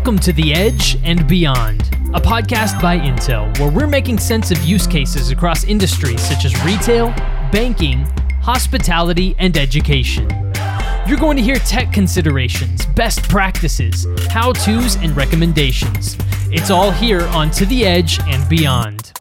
Welcome to The Edge and Beyond, a podcast by Intel where we're making sense of use cases across industries such as retail, banking, hospitality, and education. You're going to hear tech considerations, best practices, how to's, and recommendations. It's all here on To The Edge and Beyond.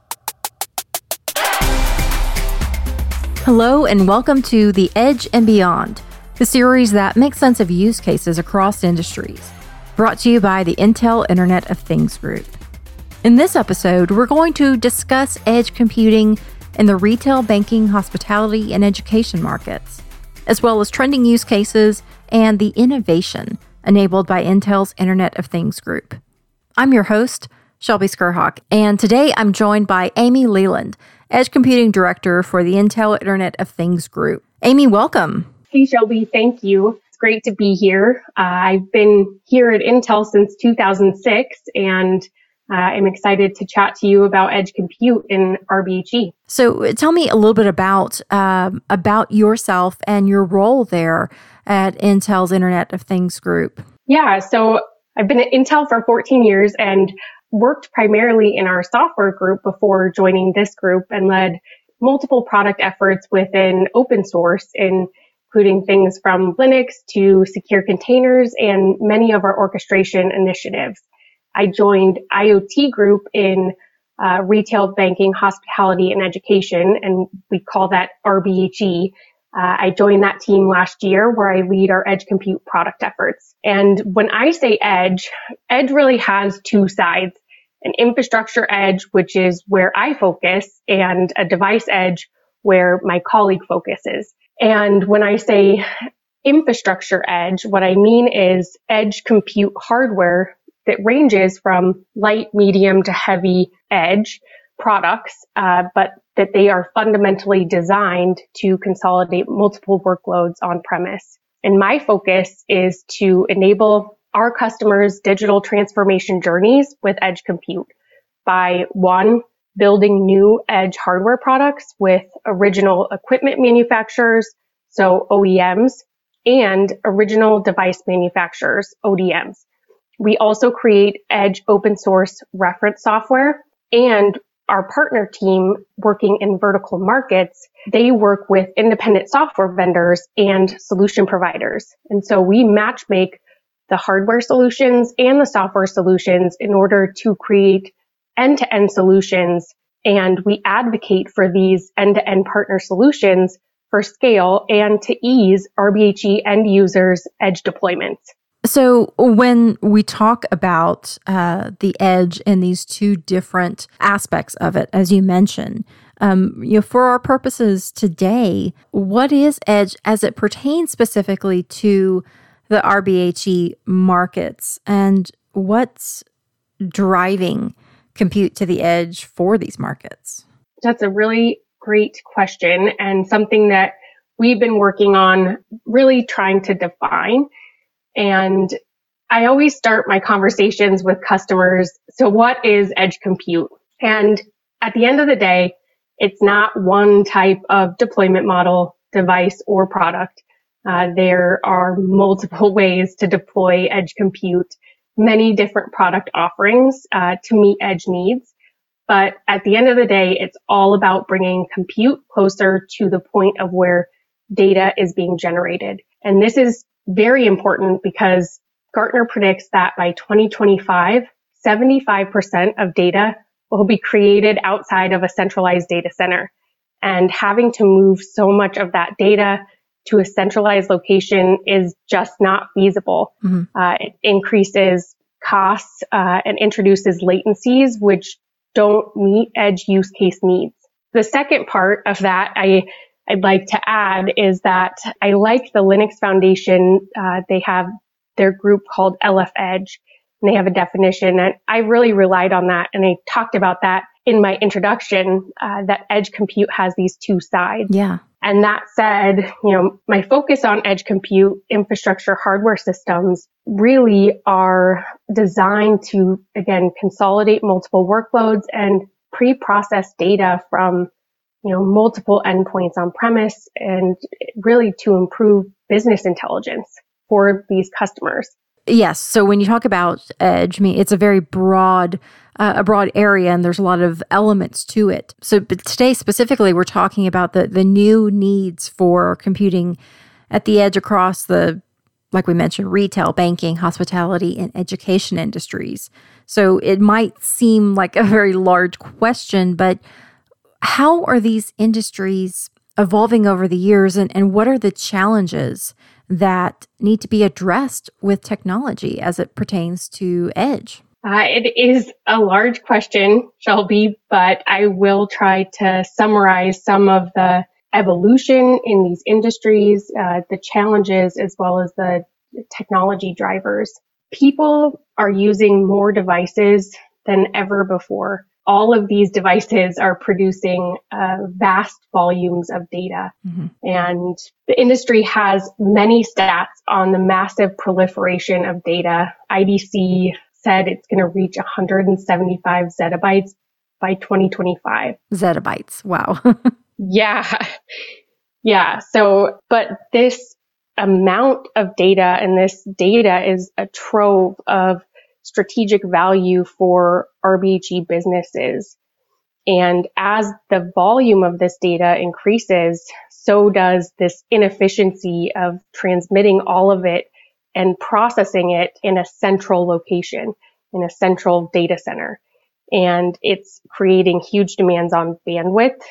Hello, and welcome to The Edge and Beyond, the series that makes sense of use cases across industries brought to you by the Intel Internet of Things Group. In this episode, we're going to discuss edge computing in the retail, banking, hospitality, and education markets, as well as trending use cases and the innovation enabled by Intel's Internet of Things Group. I'm your host, Shelby Skrhak, and today I'm joined by Amy Leland, Edge Computing Director for the Intel Internet of Things Group. Amy, welcome. Hey, Shelby, thank you great to be here. Uh, I've been here at Intel since 2006 and uh, I'm excited to chat to you about edge compute in RBHE. So, tell me a little bit about um, about yourself and your role there at Intel's Internet of Things group. Yeah, so I've been at Intel for 14 years and worked primarily in our software group before joining this group and led multiple product efforts within open source in including things from Linux to secure containers and many of our orchestration initiatives. I joined IoT group in uh, retail banking, hospitality, and education, and we call that RBHE. Uh, I joined that team last year where I lead our edge compute product efforts. And when I say edge, edge really has two sides. An infrastructure edge, which is where I focus, and a device edge where my colleague focuses. And when I say infrastructure edge, what I mean is edge compute hardware that ranges from light, medium to heavy edge products, uh, but that they are fundamentally designed to consolidate multiple workloads on premise. And my focus is to enable our customers' digital transformation journeys with edge compute by one, building new edge hardware products with original equipment manufacturers, so OEMs, and original device manufacturers, ODMs. We also create edge open source reference software and our partner team working in vertical markets, they work with independent software vendors and solution providers. And so we match make the hardware solutions and the software solutions in order to create end-to-end solutions. And we advocate for these end-to-end partner solutions for scale and to ease RBHE end users edge deployments. So, when we talk about uh, the edge and these two different aspects of it, as you mentioned, um, you know, for our purposes today, what is edge as it pertains specifically to the RBHE markets, and what's driving compute to the edge for these markets? That's a really great question and something that we've been working on really trying to define. And I always start my conversations with customers. So what is edge compute? And at the end of the day, it's not one type of deployment model, device, or product. Uh, there are multiple ways to deploy edge compute, many different product offerings uh, to meet edge needs. But at the end of the day, it's all about bringing compute closer to the point of where data is being generated. And this is very important because Gartner predicts that by 2025, 75% of data will be created outside of a centralized data center. And having to move so much of that data to a centralized location is just not feasible. Mm-hmm. Uh, it increases costs uh, and introduces latencies, which don't meet edge use case needs. The second part of that I I'd like to add is that I like the Linux Foundation. Uh, they have their group called LF Edge, and they have a definition, and I really relied on that, and I talked about that in my introduction. Uh, that edge compute has these two sides. Yeah. And that said, you know, my focus on edge compute infrastructure hardware systems really are designed to, again, consolidate multiple workloads and pre-process data from, you know, multiple endpoints on premise and really to improve business intelligence for these customers. Yes. So when you talk about edge, I mean, it's a very broad, uh, a broad area, and there's a lot of elements to it. So, today specifically, we're talking about the the new needs for computing at the edge across the, like we mentioned, retail, banking, hospitality, and education industries. So it might seem like a very large question, but how are these industries evolving over the years, and, and what are the challenges? That need to be addressed with technology as it pertains to edge? Uh, it is a large question, Shelby, but I will try to summarize some of the evolution in these industries, uh, the challenges, as well as the technology drivers. People are using more devices than ever before all of these devices are producing uh, vast volumes of data. Mm-hmm. And the industry has many stats on the massive proliferation of data. IDC said it's going to reach 175 zettabytes by 2025. Zettabytes. Wow. yeah. Yeah. So, but this amount of data and this data is a trove of strategic value for RBHE businesses. And as the volume of this data increases, so does this inefficiency of transmitting all of it and processing it in a central location, in a central data center. And it's creating huge demands on bandwidth,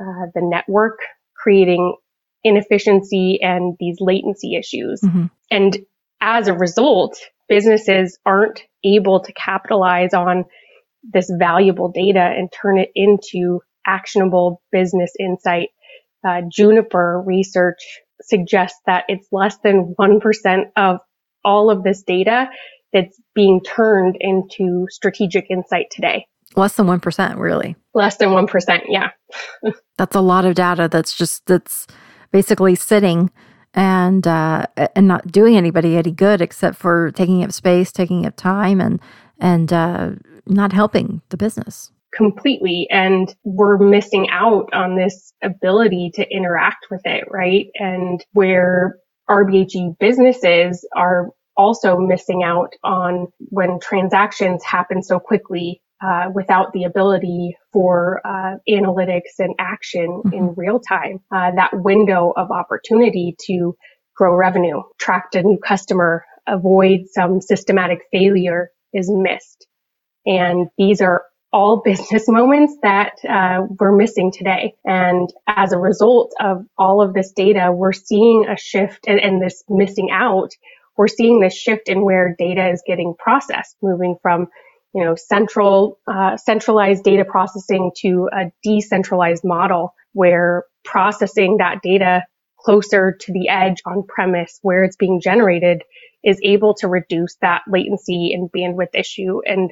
uh, the network, creating inefficiency and these latency issues. Mm-hmm. And as a result, businesses aren't able to capitalize on this valuable data and turn it into actionable business insight. Uh, Juniper research suggests that it's less than 1% of all of this data that's being turned into strategic insight today. Less than 1%, really. Less than 1%, yeah. that's a lot of data that's just, that's basically sitting and uh, and not doing anybody any good except for taking up space, taking up time, and and uh, not helping the business completely. And we're missing out on this ability to interact with it, right? And where RBHE businesses are also missing out on when transactions happen so quickly uh, without the ability for uh, analytics and action mm-hmm. in real time. Uh, that window of opportunity to grow revenue, attract a new customer, avoid some systematic failure is missed. And these are all business moments that uh, we're missing today. And as a result of all of this data, we're seeing a shift and, and this missing out. We're seeing this shift in where data is getting processed, moving from you know, central, uh, centralized data processing to a decentralized model where processing that data closer to the edge on premise where it's being generated is able to reduce that latency and bandwidth issue. And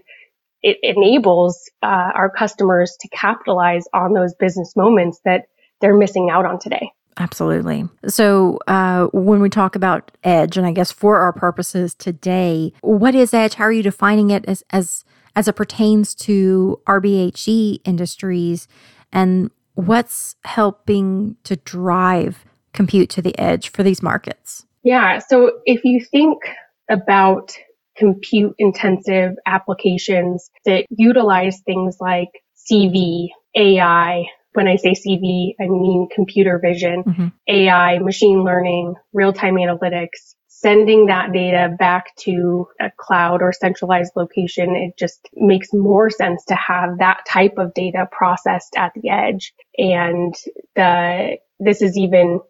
it enables uh, our customers to capitalize on those business moments that they're missing out on today. Absolutely. So, uh, when we talk about edge, and I guess for our purposes today, what is edge? How are you defining it as as as it pertains to RBHE industries, and what's helping to drive compute to the edge for these markets? Yeah. So, if you think about compute intensive applications that utilize things like CV, AI, when I say CV, I mean computer vision, mm-hmm. AI, machine learning, real time analytics, sending that data back to a cloud or centralized location. It just makes more sense to have that type of data processed at the edge. And the, this is even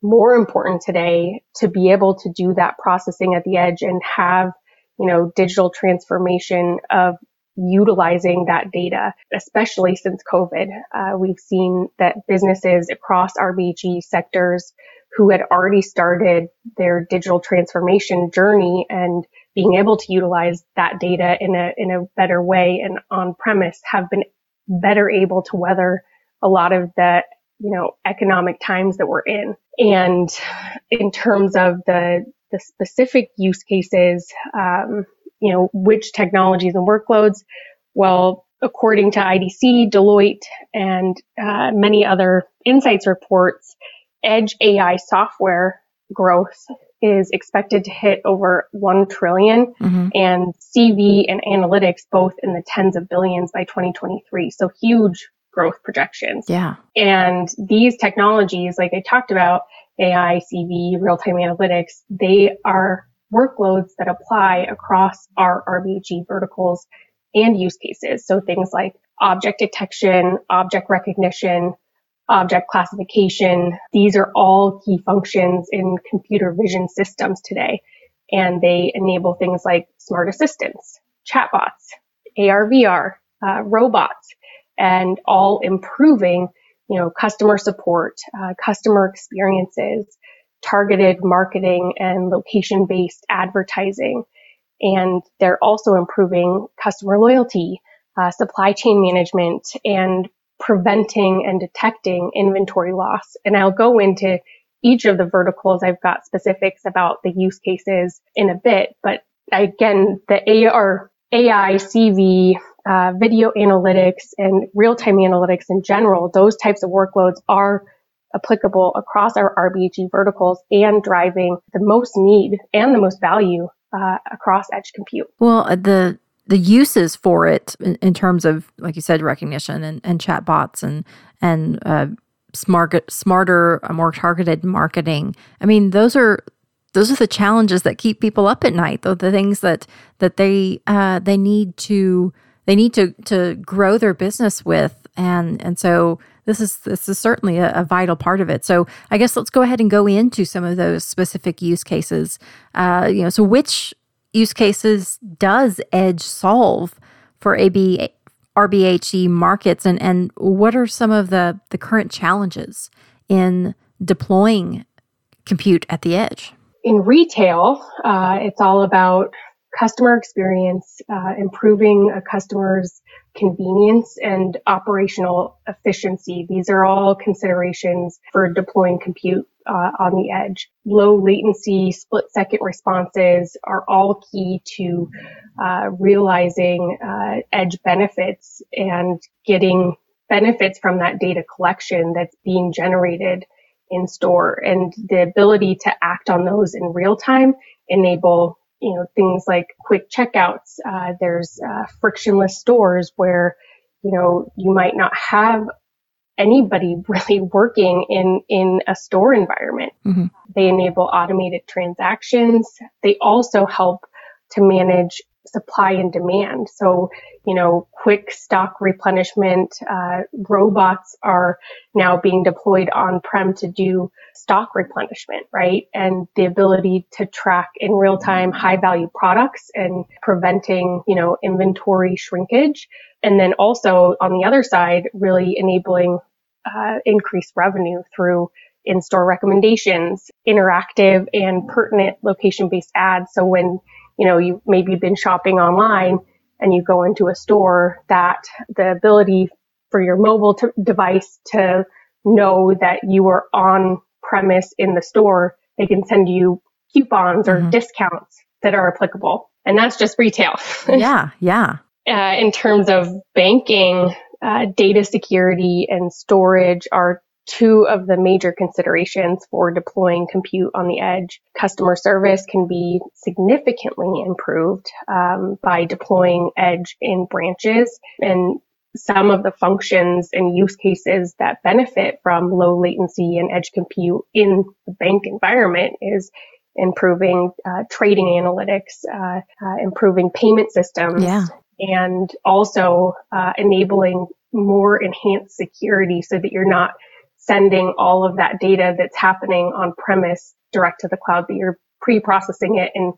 more important today to be able to do that processing at the edge and have, you know, digital transformation of utilizing that data, especially since COVID. Uh, we've seen that businesses across RBHE sectors who had already started their digital transformation journey and being able to utilize that data in a, in a better way and on premise have been better able to weather a lot of the, you know, economic times that we're in. And in terms of the, the specific use cases, um, you know, which technologies and workloads? Well, according to IDC, Deloitte, and uh, many other insights reports, edge AI software growth is expected to hit over 1 trillion mm-hmm. and CV and analytics both in the tens of billions by 2023. So huge growth projections. Yeah. And these technologies, like I talked about, AI, CV, real-time analytics, they are workloads that apply across our RBHE verticals and use cases. So things like object detection, object recognition, object classification. These are all key functions in computer vision systems today. And they enable things like smart assistants, chatbots, AR, VR, uh, robots, and all improving, you know, customer support, uh, customer experiences, targeted marketing and location based advertising. And they're also improving customer loyalty, uh, supply chain management and preventing and detecting inventory loss. And I'll go into each of the verticals. I've got specifics about the use cases in a bit, but again, the AR, AI, CV, uh, video analytics and real-time analytics in general, those types of workloads are applicable across our RBHE verticals and driving the most need and the most value uh, across edge compute. Well, uh, the the uses for it in, in, terms of, like you said, recognition and, and chat bots and and uh, smart, smarter, uh, more targeted marketing. I mean, those are those are the challenges that keep people up at night. Though the things that that they uh, they need to they need to to grow their business with, and and so this is this is certainly a, a, vital part of it. So I guess let's go ahead and go into some of those specific use cases. Uh, you know, so which use cases does Edge solve for AB RBHE markets, and and what are some of the the current challenges in deploying compute at the edge? In retail, uh, it's all about customer experience, uh, improving a customer's convenience and operational efficiency. These are all considerations for deploying compute uh, on the edge. Low latency, split second responses are all key to uh, realizing uh, edge benefits and getting benefits from that data collection that's being generated in store and the ability to act on those in real time enable you know, things like quick checkouts. Uh, there's uh, frictionless stores where, you know, you might not have anybody really working in in a store environment. Mm-hmm. They enable automated transactions. They also help to manage supply and demand. So, you know, quick stock replenishment, uh, robots are now being deployed on prem to do stock replenishment, right? And the ability to track in real time high value products and preventing, you know, inventory shrinkage. And then also on the other side, really enabling uh, increased revenue through in-store recommendations, interactive and pertinent location-based ads. So when you know, you maybe been shopping online and you go into a store that the ability for your mobile t- device to know that you are on premise in the store, they can send you coupons or mm-hmm. discounts that are applicable. And that's just retail. yeah, yeah. Uh, in terms of banking, uh, data security and storage are two of the major considerations for deploying compute on the edge. Customer service can be significantly improved um, by deploying edge in branches and some of the functions and use cases that benefit from low latency and edge compute in the bank environment is improving uh, trading analytics, uh, uh, improving payment systems, yeah. and also uh, enabling more enhanced security so that you're not sending all of that data that's happening on premise direct to the cloud, but you're pre-processing it and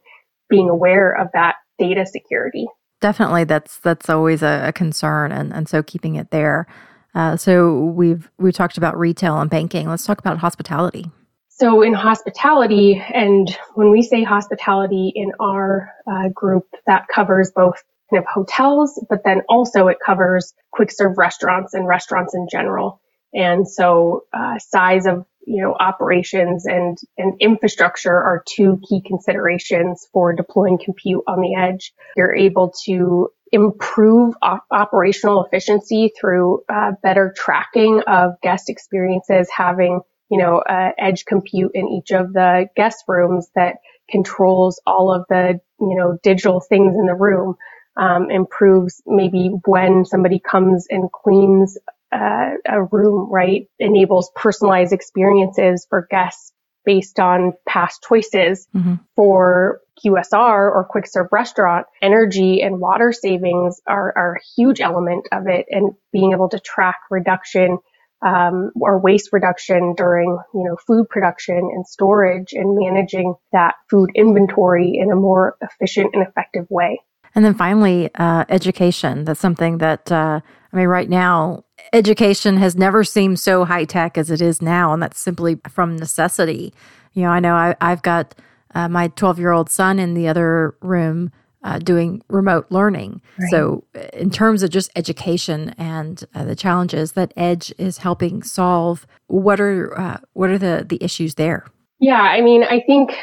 being aware of that data security. Definitely, that's that's always a, a concern, and and so keeping it there. Uh, so we've we talked about retail and banking. Let's talk about hospitality. So in hospitality, and when we say hospitality in our uh, group, that covers both kind of hotels, but then also it covers quick serve restaurants and restaurants in general. And so, uh, size of, you know, operations and, and infrastructure are two key considerations for deploying compute on the edge. You're able to improve op- operational efficiency through uh, better tracking of guest experiences, having you know, uh, edge compute in each of the guest rooms that controls all of the, you know, digital things in the room, um, improves maybe when somebody comes and cleans uh, a room, right? Enables personalized experiences for guests based on past choices mm-hmm. for QSR or quick serve restaurant, energy and water savings are, are a huge element of it and being able to track reduction um, or waste reduction during you know food production and storage and managing that food inventory in a more efficient and effective way. And then finally, uh, education. That's something that uh, I mean, right now, education has never seemed so high tech as it is now, and that's simply from necessity. You know, I know I, have got uh, my 12 year old son in the other room uh, doing remote learning. Right. So, uh, in terms of just education and uh, the challenges that Edge is helping solve, what are uh, what are the the issues there? Yeah, I mean, I think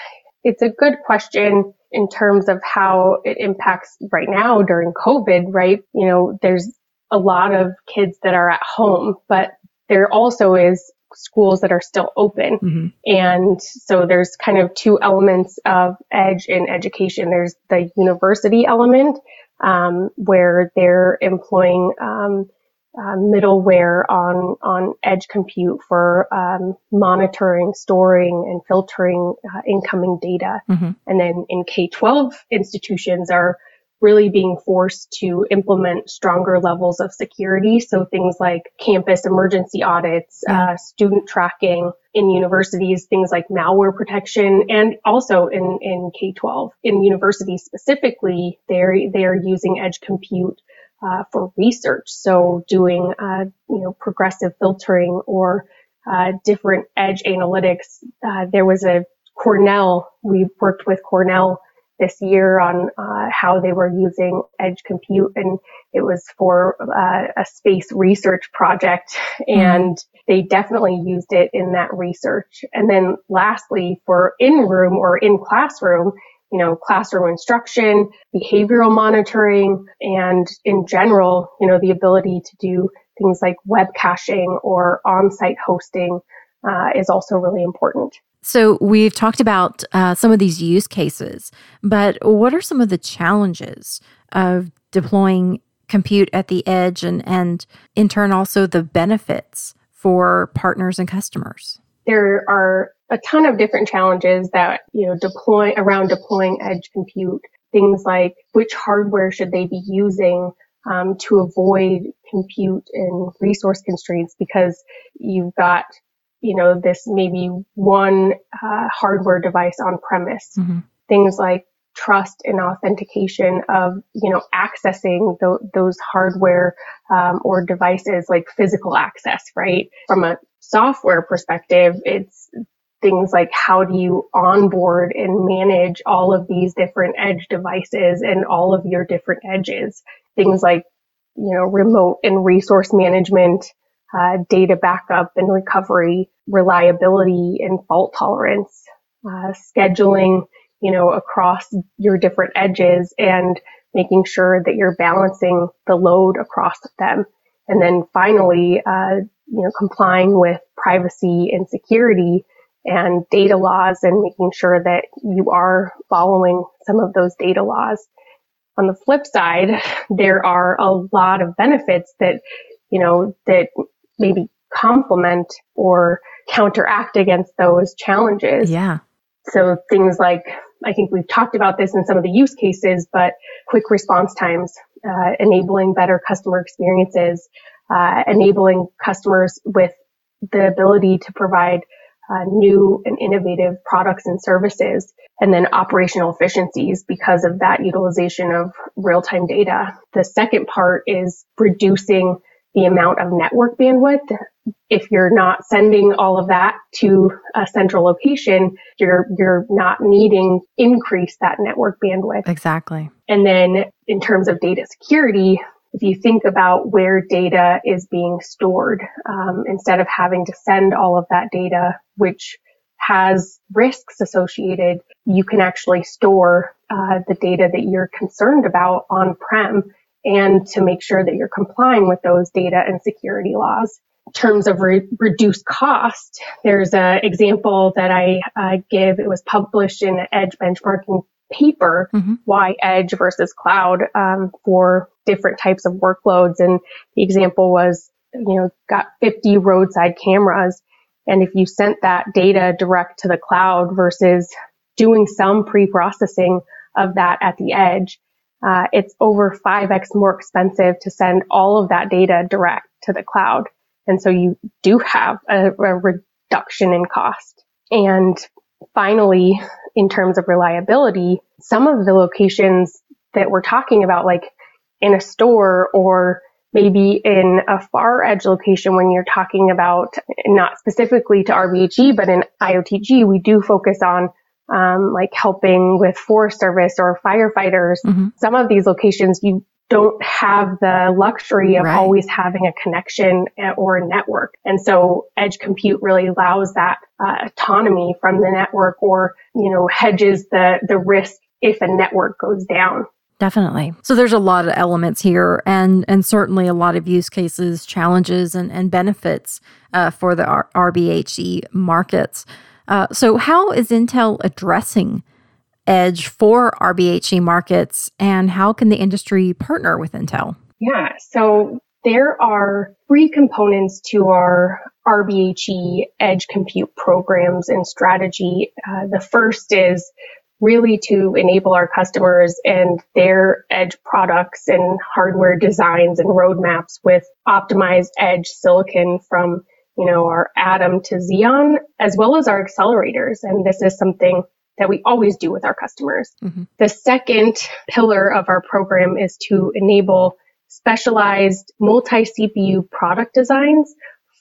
it's a good question in terms of how it impacts right now during COVID, right? You know, there's a lot of kids that are at home, but there also is schools that are still open. Mm-hmm. And so there's kind of two elements of edge in education. There's the university element, um, where they're employing, um, uh, middleware on on edge compute for um, monitoring, storing, and filtering uh, incoming data. Mm-hmm. And then in K-12 institutions are really being forced to implement stronger levels of security. So things like campus emergency audits, uh, student tracking in universities, things like malware protection, and also in, in K-12. In universities specifically, they're, they are using edge compute uh, for research. So doing, uh, you know, progressive filtering or uh, different edge analytics. Uh, there was a Cornell, we worked with Cornell this year on uh, how they were using edge compute and it was for uh, a space research project and mm. they definitely used it in that research and then lastly for in room or in classroom you know classroom instruction behavioral monitoring and in general you know the ability to do things like web caching or on-site hosting uh, is also really important so, we've talked about uh, some of these use cases, but what are some of the challenges of deploying compute at the edge and, and in turn also the benefits for partners and customers? There are a ton of different challenges that, you know, deploy around deploying edge compute. Things like which hardware should they be using um, to avoid compute and resource constraints because you've got you know, this maybe one uh, hardware device on premise. Mm-hmm. Things like trust and authentication of, you know, accessing th- those hardware um, or devices like physical access, right? From a software perspective, it's things like how do you onboard and manage all of these different edge devices and all of your different edges. Things like, you know, remote and resource management, uh, data backup and recovery, reliability and fault tolerance, uh, scheduling, you know, across your different edges and making sure that you're balancing the load across them. And then finally, uh, you know, complying with privacy and security and data laws and making sure that you are following some of those data laws. On the flip side, there are a lot of benefits that, you know, that maybe complement or counteract against those challenges. Yeah. So things like, I think we've talked about this in some of the use cases, but quick response times, uh, enabling better customer experiences, uh, enabling customers with the ability to provide uh, new and innovative products and services, and then operational efficiencies because of that utilization of real-time data. The second part is reducing the amount of network bandwidth. If you're not sending all of that to a central location, you're, you're not needing increase that network bandwidth. Exactly. And then in terms of data security, if you think about where data is being stored, um, instead of having to send all of that data, which has risks associated, you can actually store uh, the data that you're concerned about on prem and to make sure that you're complying with those data and security laws. Terms of re- reduced cost, there's an example that I uh, give. It was published in an Edge benchmarking paper, mm-hmm. why Edge versus cloud um, for different types of workloads. And the example was, you know, got 50 roadside cameras. And if you sent that data direct to the cloud versus doing some pre-processing of that at the edge, uh, it's over 5x more expensive to send all of that data direct to the cloud. And so you do have a, a reduction in cost. And finally, in terms of reliability, some of the locations that we're talking about, like in a store or maybe in a far edge location when you're talking about not specifically to RBHE, but in IOTG, we do focus on um, like helping with Forest Service or firefighters. Mm-hmm. Some of these locations, you don't have the luxury of right. always having a connection eh, or a network. And so edge compute really allows that uh, autonomy from the network or, you know, hedges the, the risk if a network goes down. Definitely. So there's a lot of elements here and, and certainly a lot of use cases, challenges, and, and benefits uh, for the R- RBHE markets. Uh, so, how is Intel addressing edge for RBHE markets, and how can the industry partner with Intel? Yeah, so there are three components to our RBHE edge compute programs and strategy. Uh, the first is really to enable our customers and their edge products and hardware designs and roadmaps with optimized edge silicon from you know, our Atom to Xeon, as well as our accelerators. And this is something that we always do with our customers. Mm-hmm. The second pillar of our program is to enable specialized multi CPU product designs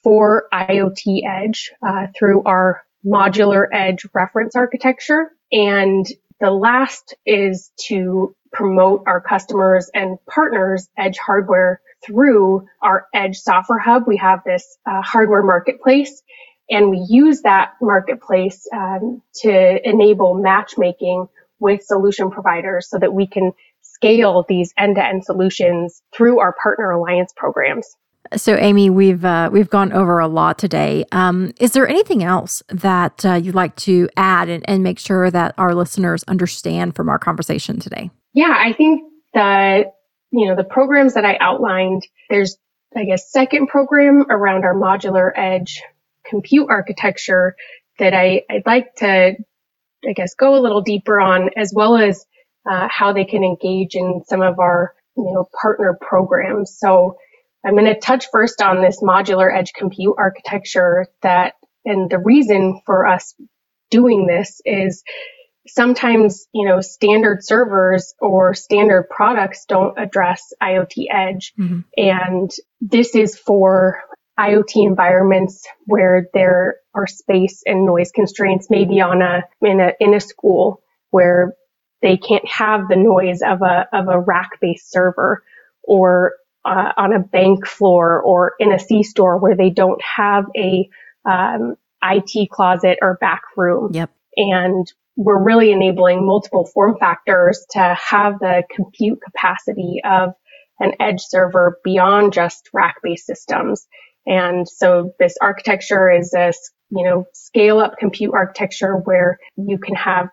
for IoT Edge uh, through our modular edge reference architecture. And the last is to promote our customers and partners edge hardware through our Edge Software Hub. We have this uh, hardware marketplace, and we use that marketplace um, to enable matchmaking with solution providers so that we can scale these end-to-end solutions through our partner alliance programs. So, Amy, we've uh, we've gone over a lot today. Um, is there anything else that uh, you'd like to add and, and make sure that our listeners understand from our conversation today? Yeah, I think that you know, the programs that I outlined, there's, I guess, second program around our modular edge compute architecture that I, I'd like to, I guess, go a little deeper on, as well as uh, how they can engage in some of our, you know, partner programs. So I'm going to touch first on this modular edge compute architecture that, and the reason for us doing this is sometimes, you know, standard servers or standard products don't address IoT edge. Mm-hmm. And this is for IoT environments where there are space and noise constraints, maybe on a, in a, in a school where they can't have the noise of a, of a rack based server or uh, on a bank floor or in a C store where they don't have a, um, IT closet or back room. Yep. And we're really enabling multiple form factors to have the compute capacity of an edge server beyond just rack based systems. And so this architecture is a, you know, scale up compute architecture where you can have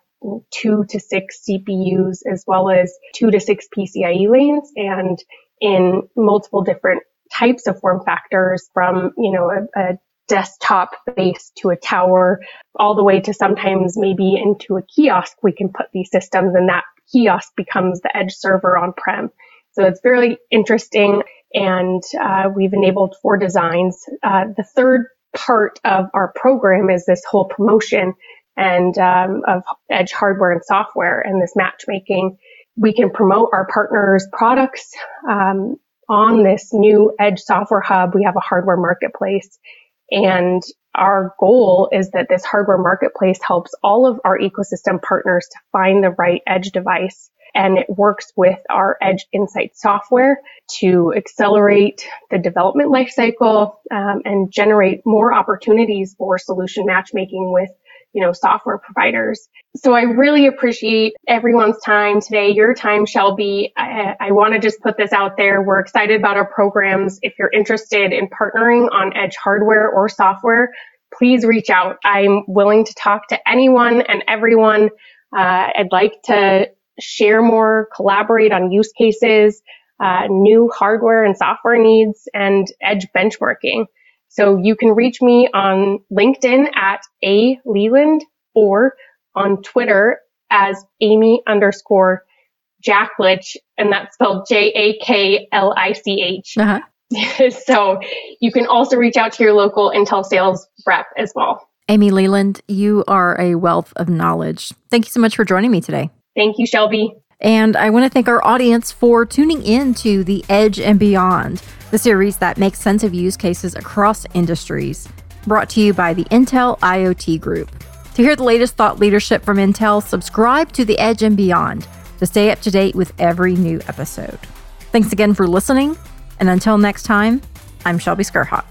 two to six CPUs as well as two to six PCIe lanes and in multiple different types of form factors from, you know, a, a desktop base to a tower, all the way to sometimes maybe into a kiosk, we can put these systems and that kiosk becomes the edge server on prem. So it's very interesting and uh, we've enabled four designs. Uh, the third part of our program is this whole promotion and um, of edge hardware and software and this matchmaking. We can promote our partners' products um, on this new Edge Software Hub. We have a hardware marketplace and our goal is that this hardware marketplace helps all of our ecosystem partners to find the right edge device. And it works with our Edge Insight software to accelerate the development lifecycle um, and generate more opportunities for solution matchmaking with you know, software providers. So I really appreciate everyone's time today. Your time, Shelby. I, I, want to just put this out there. We're excited about our programs. If you're interested in partnering on edge hardware or software, please reach out. I'm willing to talk to anyone and everyone. Uh, I'd like to share more, collaborate on use cases, uh, new hardware and software needs, and edge benchmarking. So you can reach me on LinkedIn at A Leland or on Twitter as Amy underscore Jaklich, and that's spelled J A K L I C H. Uh-huh. so you can also reach out to your local Intel sales rep as well. Amy Leland, you are a wealth of knowledge. Thank you so much for joining me today. Thank you, Shelby. And I want to thank our audience for tuning in to The Edge and Beyond, the series that makes sense of use cases across industries, brought to you by the Intel IoT Group. To hear the latest thought leadership from Intel, subscribe to The Edge and Beyond to stay up to date with every new episode. Thanks again for listening, and until next time, I'm Shelby Skrhak.